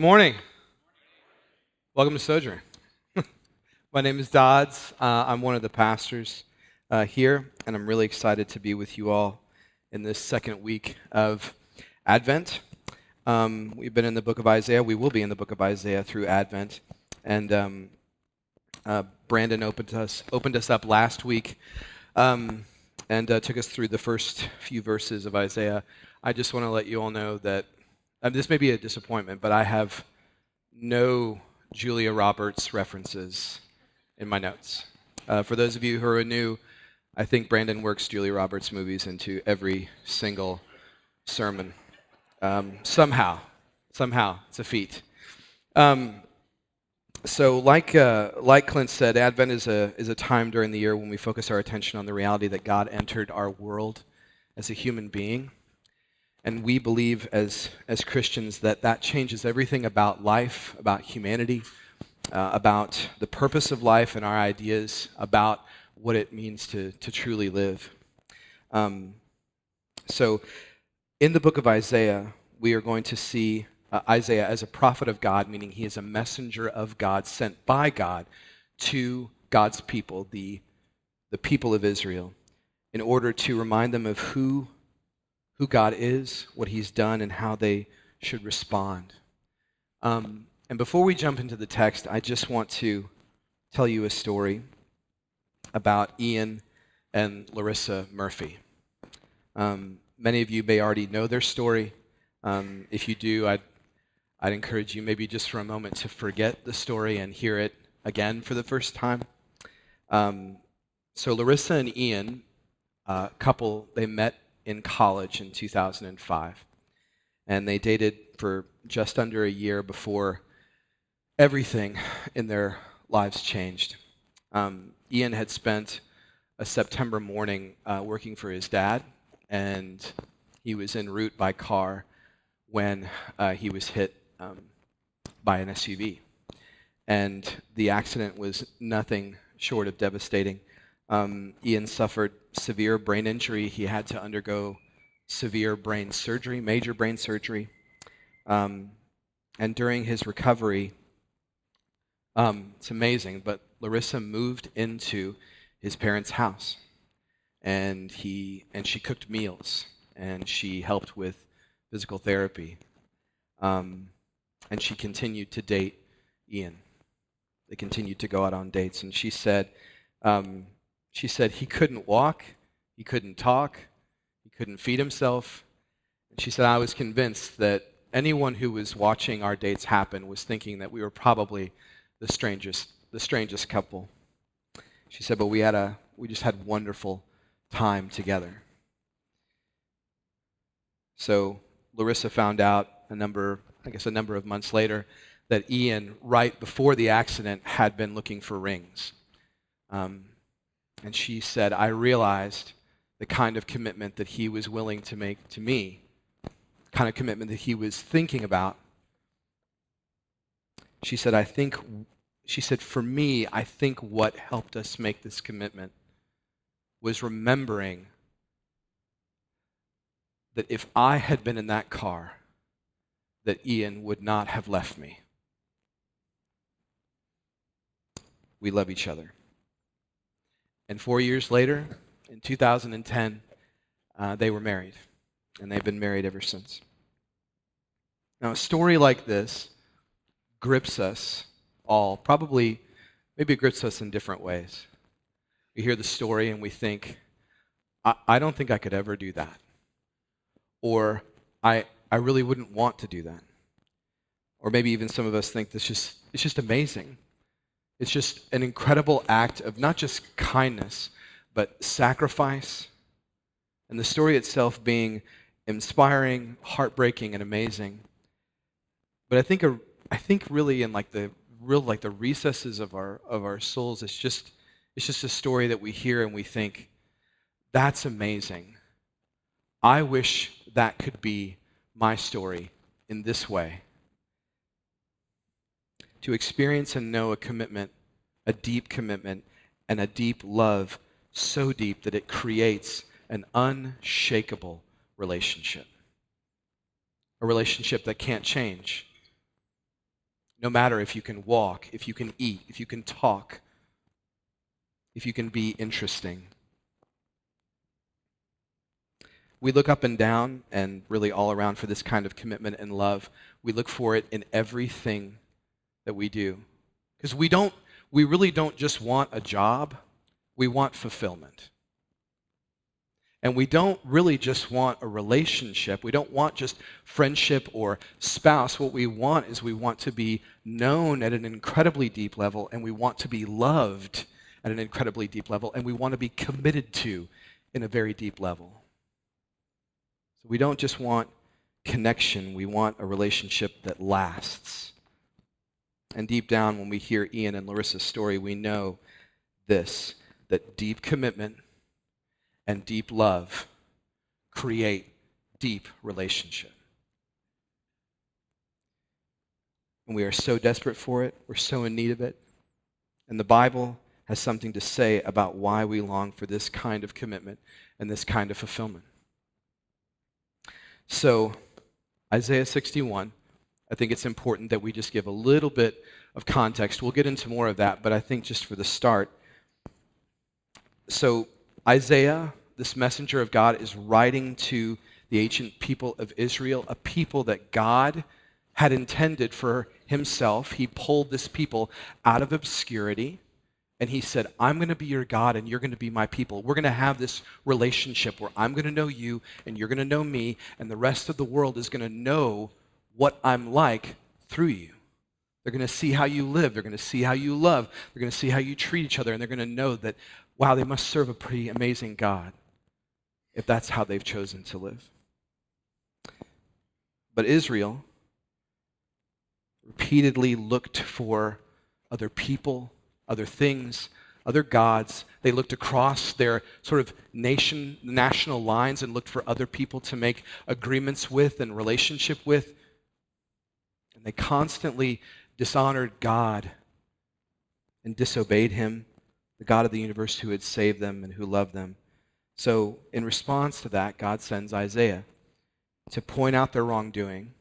Good morning. Welcome to Sojourn. My name is Dodds. Uh, I'm one of the pastors uh, here, and I'm really excited to be with you all in this second week of Advent. Um, we've been in the book of Isaiah. We will be in the book of Isaiah through Advent. And um, uh, Brandon opened us, opened us up last week um, and uh, took us through the first few verses of Isaiah. I just want to let you all know that um, this may be a disappointment, but I have no Julia Roberts references in my notes. Uh, for those of you who are new, I think Brandon works Julia Roberts movies into every single sermon. Um, somehow, somehow, it's a feat. Um, so, like, uh, like Clint said, Advent is a, is a time during the year when we focus our attention on the reality that God entered our world as a human being and we believe as, as Christians that that changes everything about life, about humanity, uh, about the purpose of life, and our ideas about what it means to, to truly live. Um, so, in the book of Isaiah, we are going to see uh, Isaiah as a prophet of God, meaning he is a messenger of God sent by God to God's people, the, the people of Israel, in order to remind them of who who God is, what He's done, and how they should respond. Um, and before we jump into the text, I just want to tell you a story about Ian and Larissa Murphy. Um, many of you may already know their story. Um, if you do, I'd, I'd encourage you maybe just for a moment to forget the story and hear it again for the first time. Um, so, Larissa and Ian, uh, couple, they met in college in 2005. And they dated for just under a year before everything in their lives changed. Um, Ian had spent a September morning uh, working for his dad, and he was en route by car when uh, he was hit um, by an SUV. And the accident was nothing short of devastating. Um, Ian suffered severe brain injury. He had to undergo severe brain surgery, major brain surgery. Um, and during his recovery, um, it's amazing, but Larissa moved into his parents' house, and he and she cooked meals, and she helped with physical therapy, um, and she continued to date Ian. They continued to go out on dates, and she said, um, she said he couldn't walk, he couldn't talk, he couldn't feed himself. And she said, I was convinced that anyone who was watching our dates happen was thinking that we were probably the strangest, the strangest couple. She said, but we had a, we just had wonderful time together. So Larissa found out a number, I guess a number of months later, that Ian, right before the accident, had been looking for rings. Um, and she said, I realized the kind of commitment that he was willing to make to me, the kind of commitment that he was thinking about. She said, I think, she said, for me, I think what helped us make this commitment was remembering that if I had been in that car, that Ian would not have left me. We love each other. And four years later, in 2010, uh, they were married. And they've been married ever since. Now, a story like this grips us all, probably, maybe it grips us in different ways. We hear the story and we think, I, I don't think I could ever do that. Or, I, I really wouldn't want to do that. Or maybe even some of us think this just, it's just amazing. It's just an incredible act of not just kindness, but sacrifice. And the story itself being inspiring, heartbreaking, and amazing. But I think, I think really in like the real like the recesses of our of our souls, it's just it's just a story that we hear and we think, that's amazing. I wish that could be my story in this way to experience and know a commitment, a deep commitment, and a deep love so deep that it creates an unshakable relationship. A relationship that can't change. no matter if you can walk, if you can eat, if you can talk, if you can be interesting. We look up and down and really all around for this kind of commitment and love. We look for it in everything that we do. Because we don't we really don't just want a job, we want fulfillment. And we don't really just want a relationship. We don't want just friendship or spouse. What we want is we want to be known at an incredibly deep level, and we want to be loved at an incredibly deep level, and we want to be committed to in a very deep level. So we don't just want connection, we want a relationship that lasts. And deep down, when we hear Ian and Larissa's story, we know this that deep commitment and deep love create deep relationship. And we are so desperate for it, we're so in need of it. And the Bible has something to say about why we long for this kind of commitment and this kind of fulfillment. So, Isaiah 61, I think it's important that we just give a little bit of context. We'll get into more of that, but I think just for the start. So, Isaiah this messenger of God is writing to the ancient people of Israel, a people that God had intended for himself. He pulled this people out of obscurity and he said, I'm going to be your God and you're going to be my people. We're going to have this relationship where I'm going to know you and you're going to know me, and the rest of the world is going to know what I'm like through you. They're going to see how you live. They're going to see how you love. They're going to see how you treat each other, and they're going to know that, wow, they must serve a pretty amazing God if that's how they've chosen to live. But Israel repeatedly looked for other people, other things, other gods. They looked across their sort of nation, national lines and looked for other people to make agreements with and relationship with. And they constantly dishonored God and disobeyed Him, the God of the universe who had saved them and who loved them. So, in response to that, God sends Isaiah to point out their wrongdoing,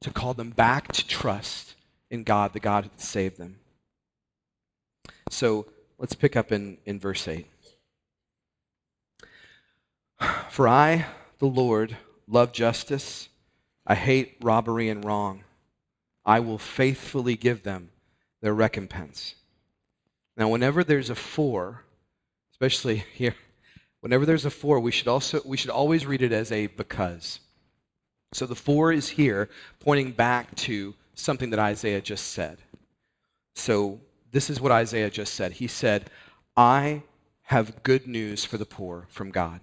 to call them back to trust in God, the God who saved them. So, let's pick up in, in verse 8. For I, the Lord, love justice. I hate robbery and wrong. I will faithfully give them their recompense. Now, whenever there's a for, especially here Whenever there's a for, we should also we should always read it as a because. So the for is here pointing back to something that Isaiah just said. So this is what Isaiah just said. He said, "I have good news for the poor from God.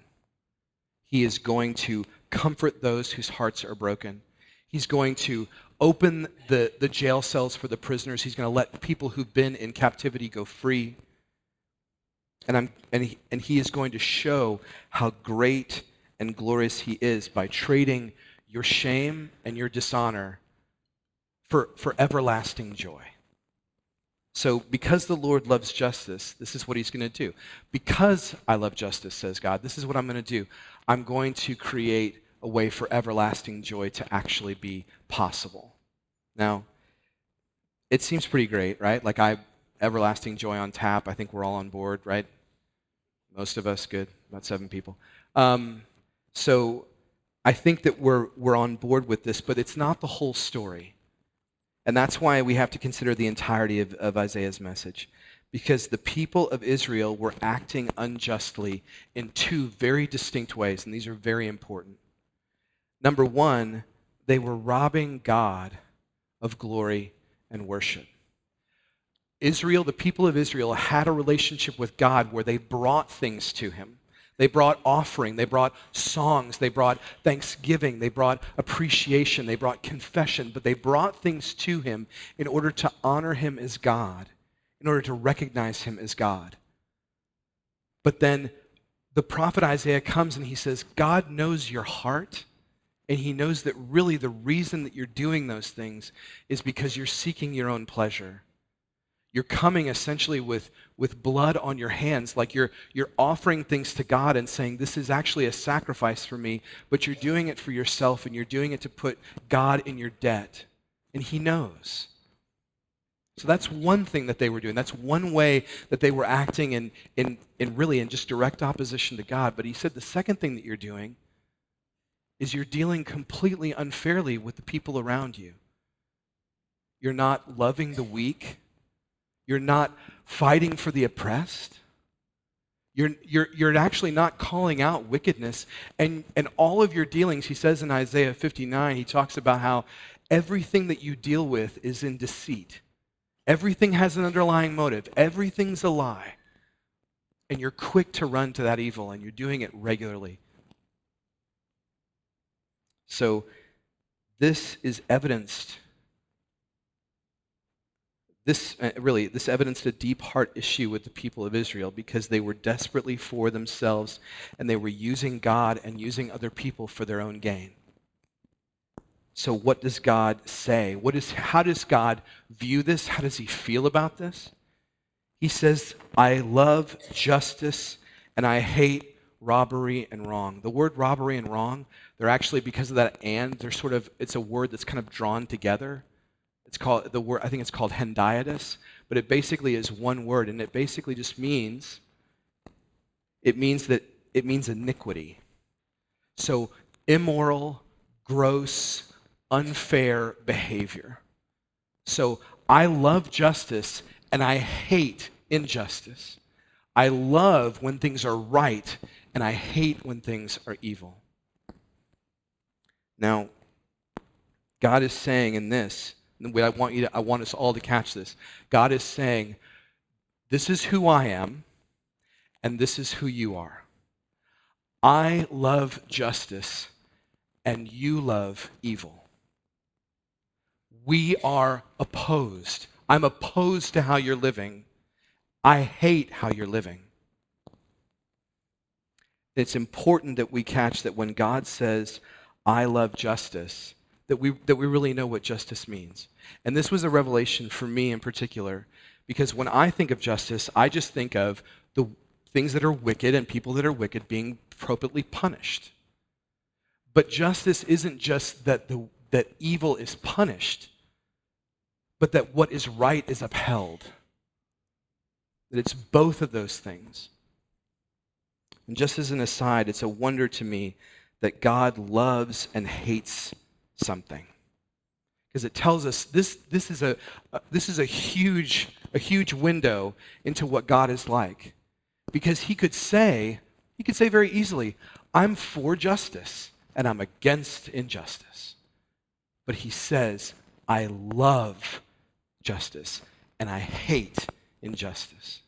He is going to comfort those whose hearts are broken. He's going to open the, the jail cells for the prisoners. He's going to let people who've been in captivity go free. And, I'm, and, he, and he is going to show how great and glorious he is by trading your shame and your dishonor for, for everlasting joy. So, because the Lord loves justice, this is what he's going to do. Because I love justice, says God, this is what I'm going to do. I'm going to create a way for everlasting joy to actually be possible. Now, it seems pretty great, right? Like I everlasting joy on tap. I think we're all on board, right? Most of us, good. About seven people. Um, so I think that we're, we're on board with this, but it's not the whole story. And that's why we have to consider the entirety of, of Isaiah's message. Because the people of Israel were acting unjustly in two very distinct ways, and these are very important. Number one, they were robbing God of glory and worship. Israel, the people of Israel, had a relationship with God where they brought things to Him. They brought offering, they brought songs, they brought thanksgiving, they brought appreciation, they brought confession, but they brought things to Him in order to honor Him as God, in order to recognize Him as God. But then the prophet Isaiah comes and he says, God knows your heart. And he knows that really the reason that you're doing those things is because you're seeking your own pleasure. You're coming essentially with, with blood on your hands, like you're, you're offering things to God and saying, This is actually a sacrifice for me, but you're doing it for yourself and you're doing it to put God in your debt. And He knows. So that's one thing that they were doing. That's one way that they were acting in, in, in really in just direct opposition to God. But he said the second thing that you're doing is you're dealing completely unfairly with the people around you. You're not loving the weak. You're not fighting for the oppressed. You're, you're, you're actually not calling out wickedness. And, and all of your dealings, he says in Isaiah 59, he talks about how everything that you deal with is in deceit. Everything has an underlying motive, everything's a lie. And you're quick to run to that evil, and you're doing it regularly. So, this is evidenced this uh, really this evidenced a deep heart issue with the people of Israel because they were desperately for themselves and they were using God and using other people for their own gain. So what does God say? What is how does God view this? How does he feel about this? He says, "I love justice and I hate robbery and wrong." The word robbery and wrong, they're actually because of that and they're sort of it's a word that's kind of drawn together. It's called the word I think it's called hendiadys, but it basically is one word and it basically just means it means that it means iniquity. So immoral, gross, unfair behavior. So I love justice and I hate injustice. I love when things are right and I hate when things are evil. Now, God is saying in this I want you to, I want us all to catch this. God is saying, This is who I am, and this is who you are. I love justice, and you love evil. We are opposed. I'm opposed to how you're living. I hate how you're living. It's important that we catch that when God says, I love justice, that we, that we really know what justice means. And this was a revelation for me in particular, because when I think of justice, I just think of the things that are wicked and people that are wicked being appropriately punished. But justice isn't just that, the, that evil is punished, but that what is right is upheld. That it's both of those things. And just as an aside, it's a wonder to me that God loves and hates something because it tells us this, this, is a, this is a huge, a huge window into what God is like. Because he could say, he could say very easily, I'm for justice and I'm against injustice. But he says, I love justice and I hate injustice.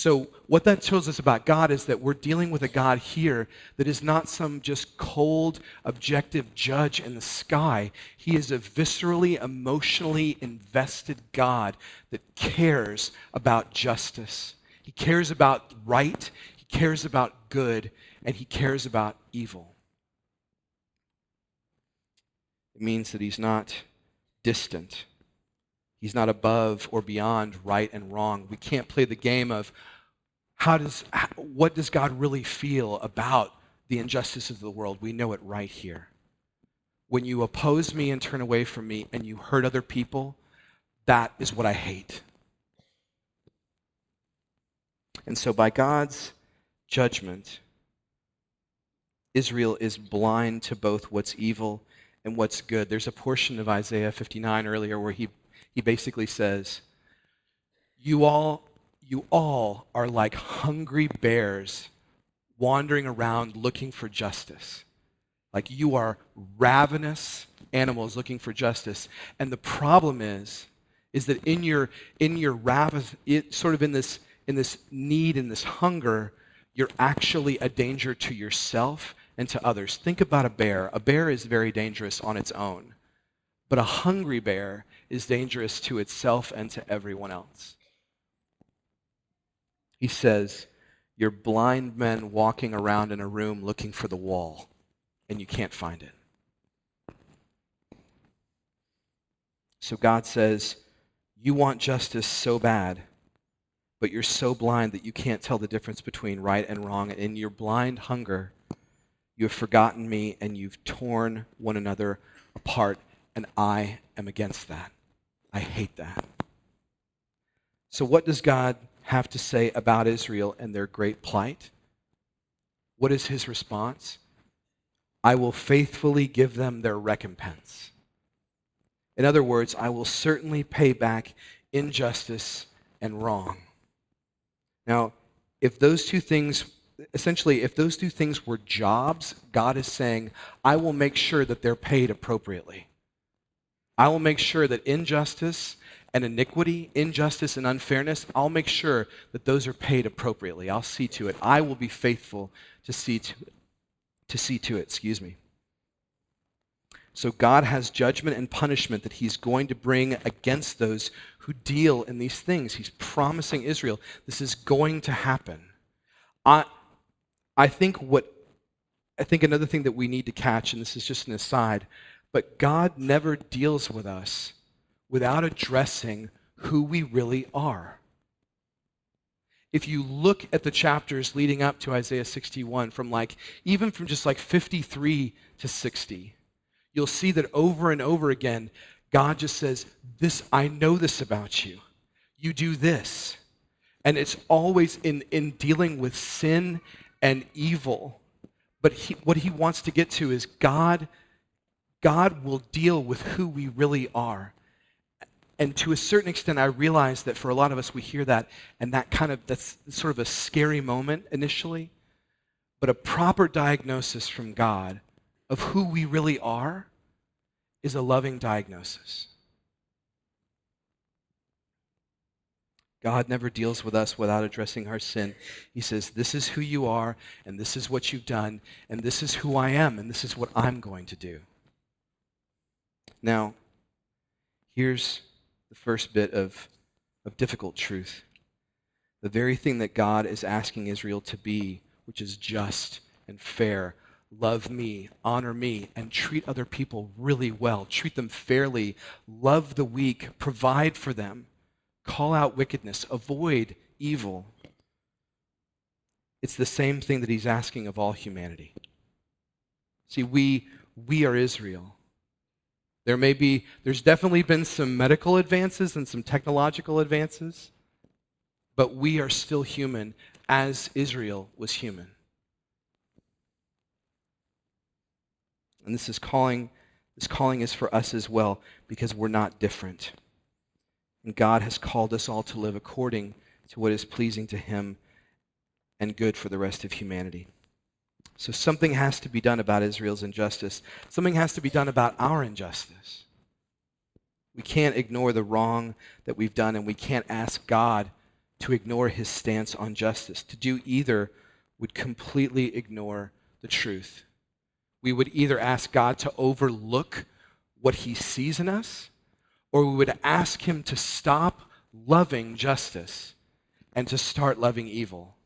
So, what that tells us about God is that we're dealing with a God here that is not some just cold, objective judge in the sky. He is a viscerally, emotionally invested God that cares about justice. He cares about right, he cares about good, and he cares about evil. It means that he's not distant. He's not above or beyond right and wrong. We can't play the game of how does, what does God really feel about the injustice of the world? We know it right here. When you oppose me and turn away from me and you hurt other people, that is what I hate. And so, by God's judgment, Israel is blind to both what's evil and what's good. There's a portion of Isaiah 59 earlier where he he basically says, You all, you all are like hungry bears wandering around looking for justice. Like you are ravenous animals looking for justice. And the problem is, is that in your in your ravenous, it, sort of in this in this need and this hunger, you're actually a danger to yourself and to others. Think about a bear. A bear is very dangerous on its own. But a hungry bear is dangerous to itself and to everyone else. He says, You're blind men walking around in a room looking for the wall, and you can't find it. So God says, You want justice so bad, but you're so blind that you can't tell the difference between right and wrong. And in your blind hunger, you have forgotten me and you've torn one another apart, and I am against that. I hate that. So, what does God have to say about Israel and their great plight? What is his response? I will faithfully give them their recompense. In other words, I will certainly pay back injustice and wrong. Now, if those two things, essentially, if those two things were jobs, God is saying, I will make sure that they're paid appropriately. I will make sure that injustice and iniquity, injustice and unfairness, I'll make sure that those are paid appropriately. I'll see to it. I will be faithful to see to it. To see to it, excuse me. So God has judgment and punishment that he's going to bring against those who deal in these things. He's promising Israel this is going to happen. I, I think what I think another thing that we need to catch, and this is just an aside, but God never deals with us without addressing who we really are. If you look at the chapters leading up to Isaiah 61, from like, even from just like 53 to 60, you'll see that over and over again, God just says, This, I know this about you. You do this. And it's always in, in dealing with sin and evil. But he, what he wants to get to is God, God will deal with who we really are. And to a certain extent, I realize that for a lot of us, we hear that, and that kind of, that's sort of a scary moment initially. But a proper diagnosis from God of who we really are is a loving diagnosis. God never deals with us without addressing our sin. He says, This is who you are, and this is what you've done, and this is who I am, and this is what I'm going to do. Now, here's the first bit of, of difficult truth. The very thing that God is asking Israel to be, which is just and fair, love me, honor me, and treat other people really well. Treat them fairly. Love the weak. Provide for them. Call out wickedness. Avoid evil. It's the same thing that he's asking of all humanity. See, we, we are Israel. There may be, there's definitely been some medical advances and some technological advances, but we are still human as Israel was human. And this is calling, this calling is for us as well because we're not different. And God has called us all to live according to what is pleasing to Him and good for the rest of humanity. So something has to be done about Israel's injustice. Something has to be done about our injustice. We can't ignore the wrong that we've done, and we can't ask God to ignore his stance on justice. To do either would completely ignore the truth we would either ask God to overlook what he sees in us, or we would ask him to stop loving justice and to start loving evil,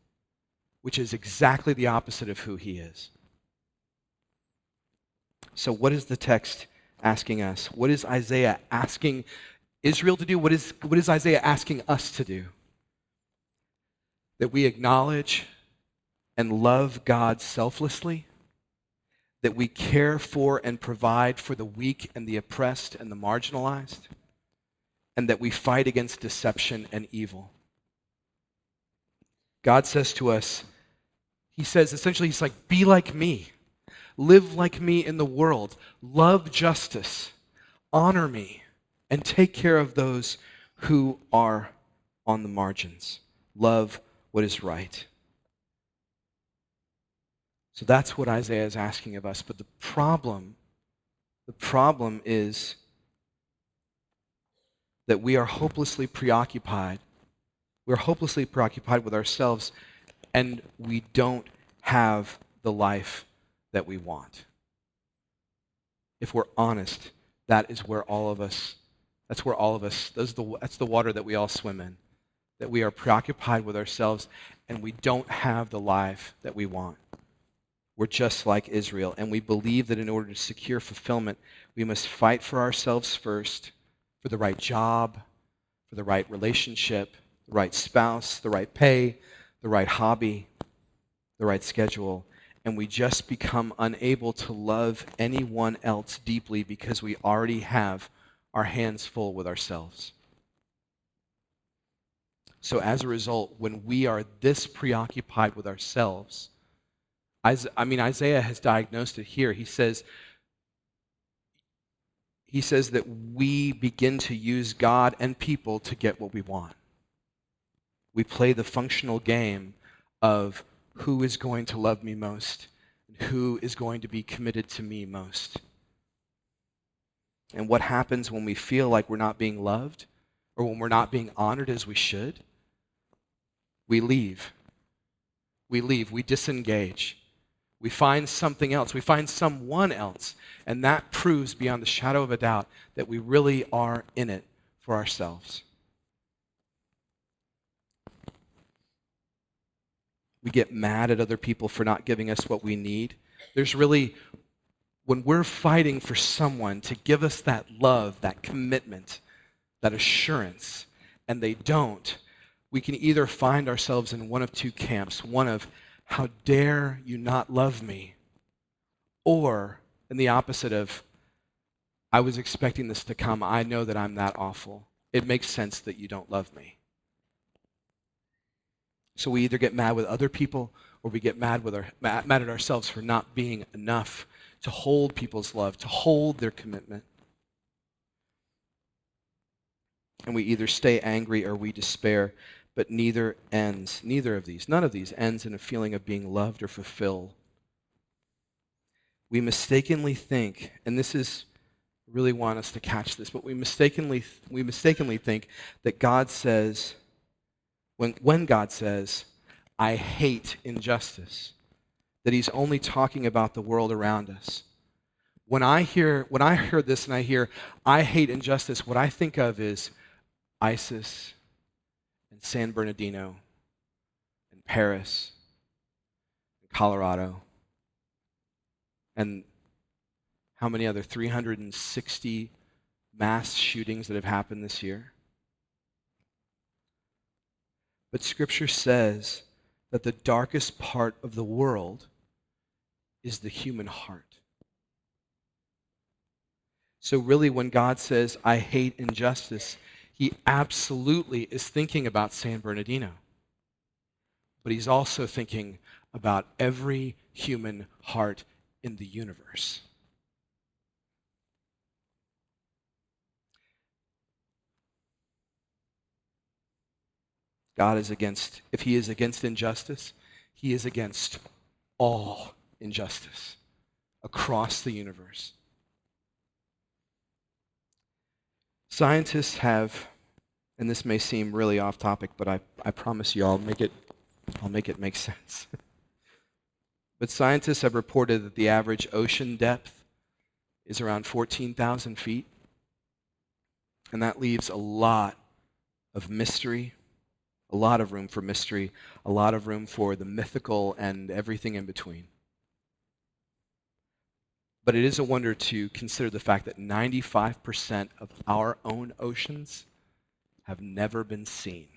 which is exactly the opposite of who he is. So, what is the text asking us? What is Isaiah asking Israel to do? What is, what is Isaiah asking us to do? That we acknowledge and love God selflessly that we care for and provide for the weak and the oppressed and the marginalized, and that we fight against deception and evil. God says to us, He says essentially, He's like, be like me, live like me in the world, love justice, honor me, and take care of those who are on the margins. Love what is right. So that's what Isaiah is asking of us. But the problem, the problem is that we are hopelessly preoccupied. We're hopelessly preoccupied with ourselves, and we don't have the life that we want. If we're honest, that is where all of us, that's where all of us, the, that's the water that we all swim in. That we are preoccupied with ourselves and we don't have the life that we want. We're just like Israel, and we believe that in order to secure fulfillment, we must fight for ourselves first, for the right job, for the right relationship, the right spouse, the right pay, the right hobby, the right schedule, and we just become unable to love anyone else deeply because we already have our hands full with ourselves. So, as a result, when we are this preoccupied with ourselves, I mean, Isaiah has diagnosed it here. He says, he says that we begin to use God and people to get what we want. We play the functional game of who is going to love me most and who is going to be committed to me most. And what happens when we feel like we're not being loved or when we're not being honored as we should? We leave. We leave. We disengage. We find something else. We find someone else. And that proves beyond the shadow of a doubt that we really are in it for ourselves. We get mad at other people for not giving us what we need. There's really, when we're fighting for someone to give us that love, that commitment, that assurance, and they don't, we can either find ourselves in one of two camps one of, how dare you not love me? Or in the opposite of, I was expecting this to come. I know that I'm that awful. It makes sense that you don't love me. So we either get mad with other people or we get mad, with our, mad at ourselves for not being enough to hold people's love, to hold their commitment. And we either stay angry or we despair but neither ends, neither of these, none of these ends in a feeling of being loved or fulfilled. We mistakenly think, and this is really want us to catch this, but we mistakenly we mistakenly think that God says when when God says, I hate injustice, that he's only talking about the world around us. When I hear when I hear this and I hear I hate injustice, what I think of is ISIS and San Bernardino and Paris and Colorado and how many other 360 mass shootings that have happened this year. But Scripture says that the darkest part of the world is the human heart. So, really, when God says, I hate injustice, he absolutely is thinking about San Bernardino. But he's also thinking about every human heart in the universe. God is against, if he is against injustice, he is against all injustice across the universe. Scientists have, and this may seem really off topic, but I, I promise you I'll make it, I'll make it make sense. but scientists have reported that the average ocean depth is around 14,000 feet. And that leaves a lot of mystery, a lot of room for mystery, a lot of room for the mythical and everything in between. But it is a wonder to consider the fact that 95% of our own oceans have never been seen.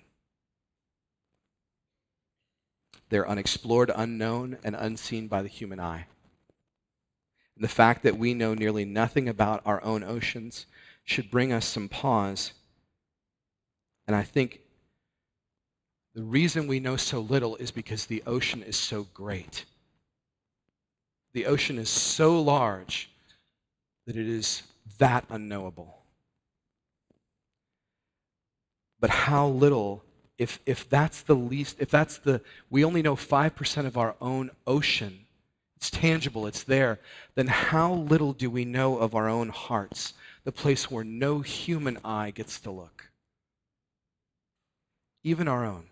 They're unexplored, unknown, and unseen by the human eye. And the fact that we know nearly nothing about our own oceans should bring us some pause. And I think the reason we know so little is because the ocean is so great. The ocean is so large that it is that unknowable. But how little, if, if that's the least, if that's the, we only know 5% of our own ocean, it's tangible, it's there, then how little do we know of our own hearts, the place where no human eye gets to look? Even our own.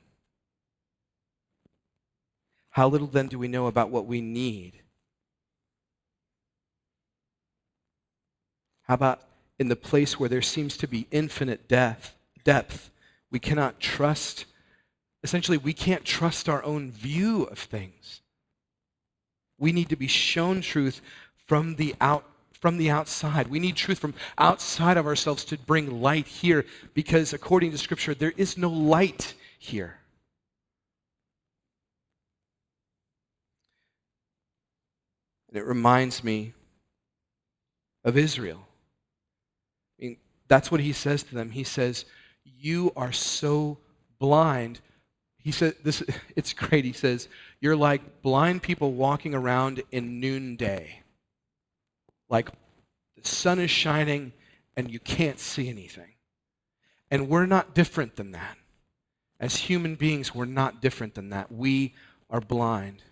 How little then do we know about what we need? How about in the place where there seems to be infinite depth, depth, we cannot trust, essentially, we can't trust our own view of things. We need to be shown truth from the out from the outside. We need truth from outside of ourselves to bring light here because according to scripture there is no light here. And it reminds me of Israel. I mean, that's what he says to them. He says, You are so blind. He said, this, it's great. He says, You're like blind people walking around in noonday. Like the sun is shining and you can't see anything. And we're not different than that. As human beings, we're not different than that. We are blind.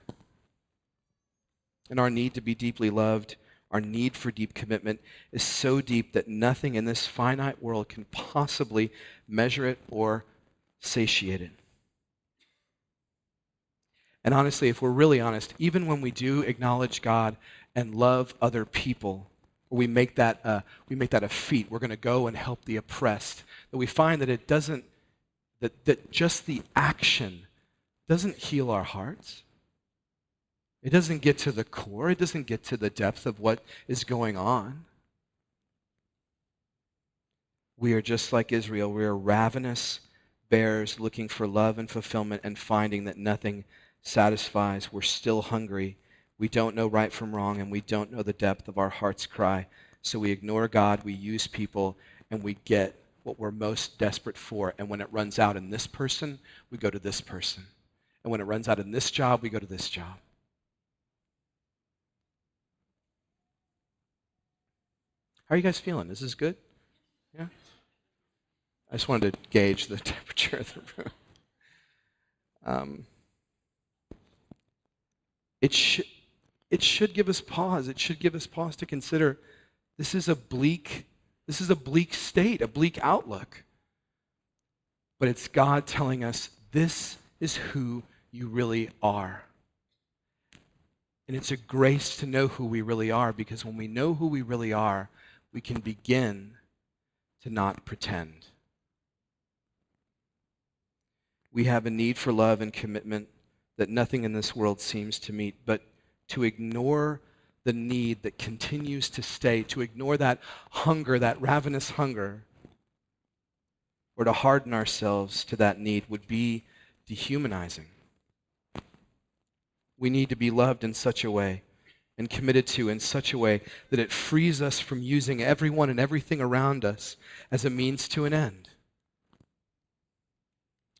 And our need to be deeply loved, our need for deep commitment is so deep that nothing in this finite world can possibly measure it or satiate it. And honestly, if we're really honest, even when we do acknowledge God and love other people, we make that, uh, we make that a feat, we're going to go and help the oppressed, that we find that it doesn't, that, that just the action doesn't heal our hearts. It doesn't get to the core, it doesn't get to the depth of what is going on. We are just like Israel. We are ravenous bears looking for love and fulfillment and finding that nothing satisfies. We're still hungry. We don't know right from wrong, and we don't know the depth of our heart's cry. So we ignore God, we use people, and we get what we're most desperate for. And when it runs out in this person, we go to this person. And when it runs out in this job, we go to this job. How are you guys feeling? Is this good? Yeah? I just wanted to gauge the temperature of the room. Um, it, sh- it should give us pause. It should give us pause to consider this is a bleak, this is a bleak state, a bleak outlook. But it's God telling us this is who you really are. And it's a grace to know who we really are because when we know who we really are, we can begin to not pretend. We have a need for love and commitment that nothing in this world seems to meet, but to ignore the need that continues to stay, to ignore that hunger, that ravenous hunger, or to harden ourselves to that need would be dehumanizing. We need to be loved in such a way and committed to in such a way that it frees us from using everyone and everything around us as a means to an end.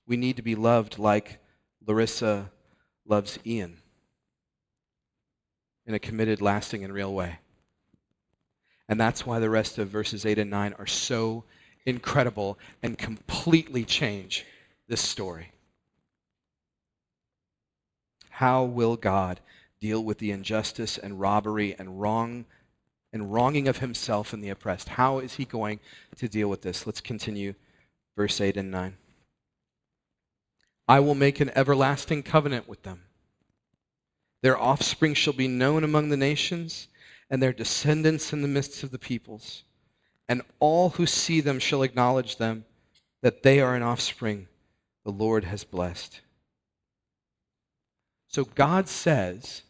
We need to be loved like Larissa loves Ian in a committed, lasting, and real way. And that's why the rest of verses 8 and 9 are so incredible and completely change this story. How will God deal with the injustice and robbery and wrong and wronging of himself and the oppressed. How is he going to deal with this? Let's continue verse 8 and 9. I will make an everlasting covenant with them. Their offspring shall be known among the nations, and their descendants in the midst of the peoples. And all who see them shall acknowledge them, that they are an offspring the Lord has blessed. So God says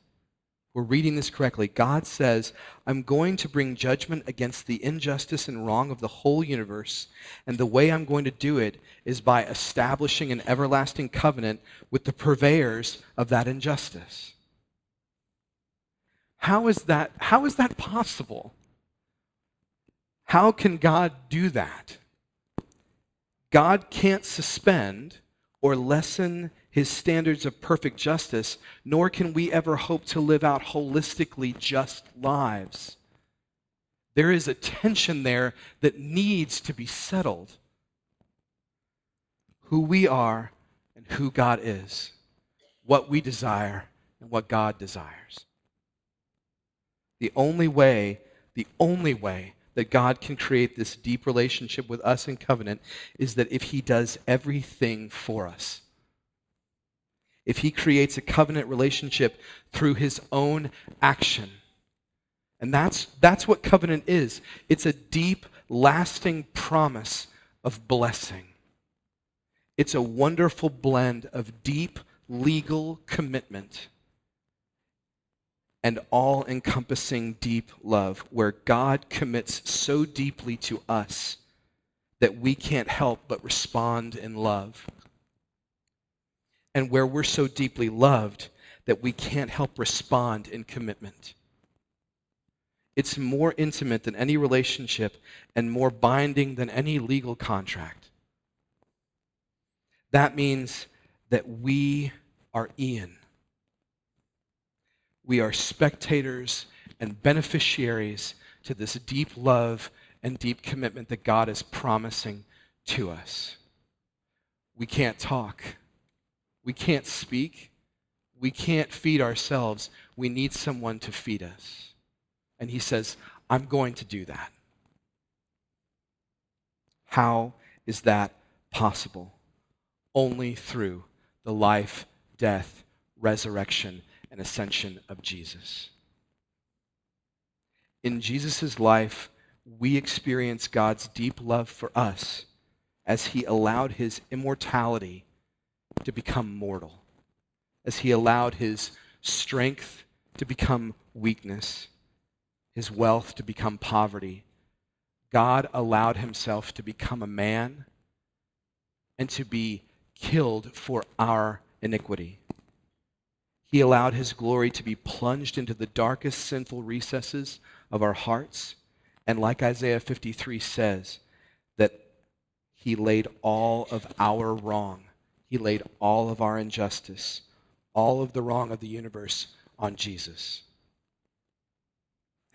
we're reading this correctly, God says, I'm going to bring judgment against the injustice and wrong of the whole universe. And the way I'm going to do it is by establishing an everlasting covenant with the purveyors of that injustice. How is that, how is that possible? How can God do that? God can't suspend or lessen his standards of perfect justice, nor can we ever hope to live out holistically just lives. There is a tension there that needs to be settled. Who we are and who God is, what we desire and what God desires. The only way, the only way that God can create this deep relationship with us in covenant is that if He does everything for us if he creates a covenant relationship through his own action. And that's, that's what covenant is it's a deep, lasting promise of blessing. It's a wonderful blend of deep legal commitment and all encompassing deep love, where God commits so deeply to us that we can't help but respond in love and where we're so deeply loved that we can't help respond in commitment. It's more intimate than any relationship and more binding than any legal contract. That means that we are Ian. We are spectators and beneficiaries to this deep love and deep commitment that God is promising to us. We can't talk. We can't speak. We can't feed ourselves. We need someone to feed us. And he says, I'm going to do that. How is that possible? Only through the life, death, resurrection, and ascension of Jesus. In Jesus' life, we experience God's deep love for us as he allowed his immortality to become mortal, as he allowed his strength to become weakness, his wealth to become poverty. God allowed himself to become a man and to be killed for our iniquity. He allowed his glory to be plunged into the darkest sinful recesses of our hearts. And like Isaiah 53 says, that he laid all of our wrong, he laid all of our injustice, all of the wrong of the universe on Jesus.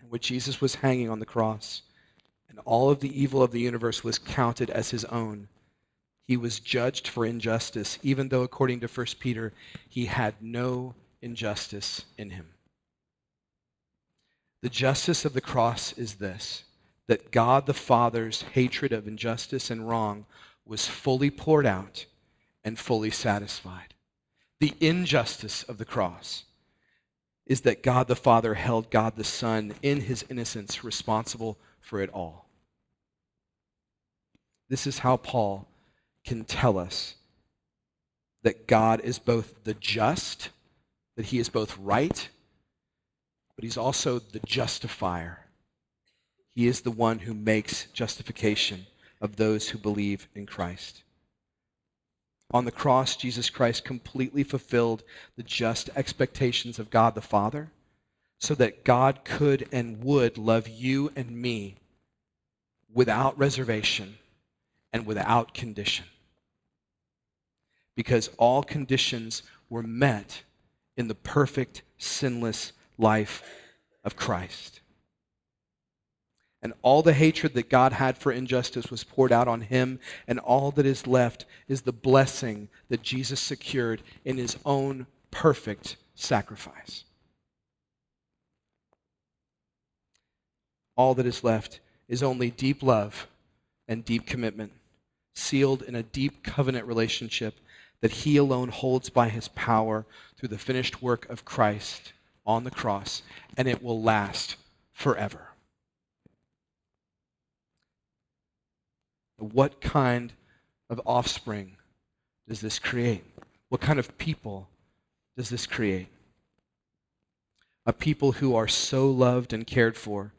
And when Jesus was hanging on the cross, and all of the evil of the universe was counted as his own, he was judged for injustice, even though, according to 1 Peter, he had no injustice in him. The justice of the cross is this that God the Father's hatred of injustice and wrong was fully poured out and fully satisfied. The injustice of the cross is that God the Father held God the Son in his innocence responsible for it all. This is how Paul can tell us that God is both the just, that he is both right, but he's also the justifier he is the one who makes justification of those who believe in Christ. On the cross, Jesus Christ completely fulfilled the just expectations of God the Father so that God could and would love you and me without reservation and without condition. Because all conditions were met in the perfect, sinless life of Christ. And all the hatred that God had for injustice was poured out on him, and all that is left is the blessing that Jesus secured in his own perfect sacrifice. All that is left is only deep love and deep commitment, sealed in a deep covenant relationship that he alone holds by his power through the finished work of Christ on the cross, and it will last forever. What kind of offspring does this create? What kind of people does this create? A people who are so loved and cared for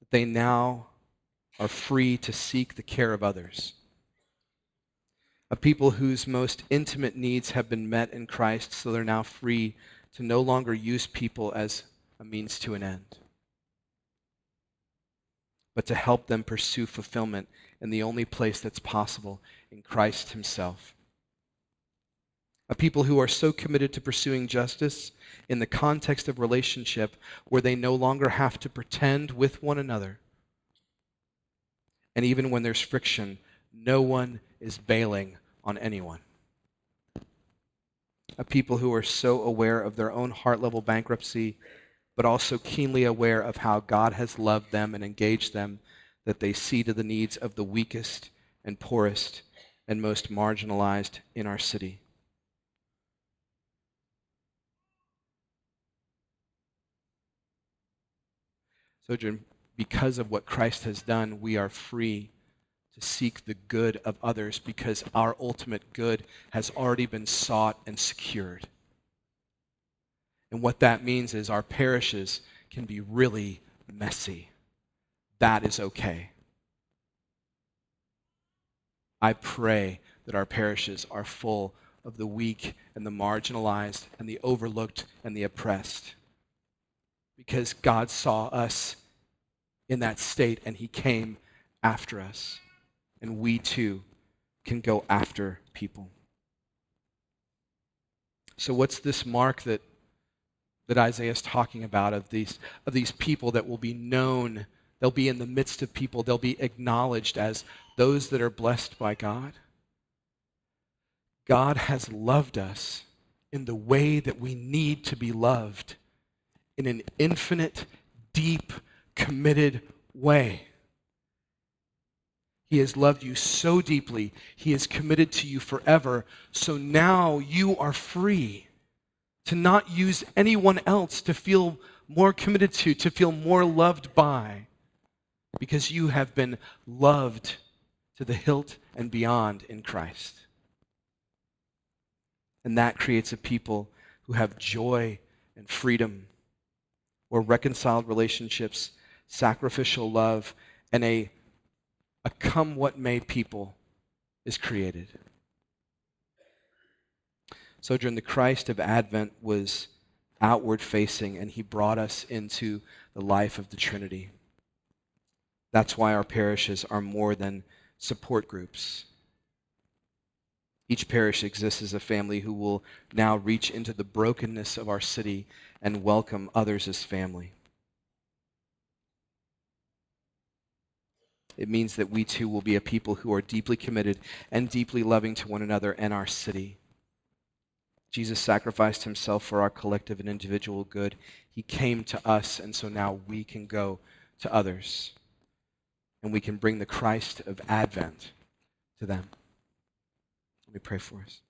that they now are free to seek the care of others. A people whose most intimate needs have been met in Christ, so they're now free to no longer use people as a means to an end, but to help them pursue fulfillment in the only place that's possible in Christ Himself. A people who are so committed to pursuing justice in the context of relationship where they no longer have to pretend with one another. And even when there's friction, no one is bailing on anyone. A people who are so aware of their own heart level bankruptcy, but also keenly aware of how God has loved them and engaged them that they see to the needs of the weakest and poorest and most marginalized in our city. So, because of what Christ has done, we are free to seek the good of others because our ultimate good has already been sought and secured. And what that means is our parishes can be really messy that is okay. I pray that our parishes are full of the weak and the marginalized and the overlooked and the oppressed. Because God saw us in that state and He came after us. And we too can go after people. So, what's this mark that, that Isaiah is talking about of these, of these people that will be known? They'll be in the midst of people, they'll be acknowledged as those that are blessed by God. God has loved us in the way that we need to be loved, in an infinite, deep, committed way. He has loved you so deeply. He is committed to you forever. So now you are free to not use anyone else to feel more committed to, to feel more loved by, because you have been loved to the hilt and beyond in Christ. And that creates a people who have joy and freedom, where reconciled relationships, sacrificial love, and a a come what may people is created. Sojourn, the Christ of Advent was outward facing, and he brought us into the life of the Trinity. That's why our parishes are more than support groups. Each parish exists as a family who will now reach into the brokenness of our city and welcome others as family. It means that we too will be a people who are deeply committed and deeply loving to one another and our city. Jesus sacrificed himself for our collective and individual good. He came to us, and so now we can go to others. And we can bring the Christ of Advent to them. Let me pray for us.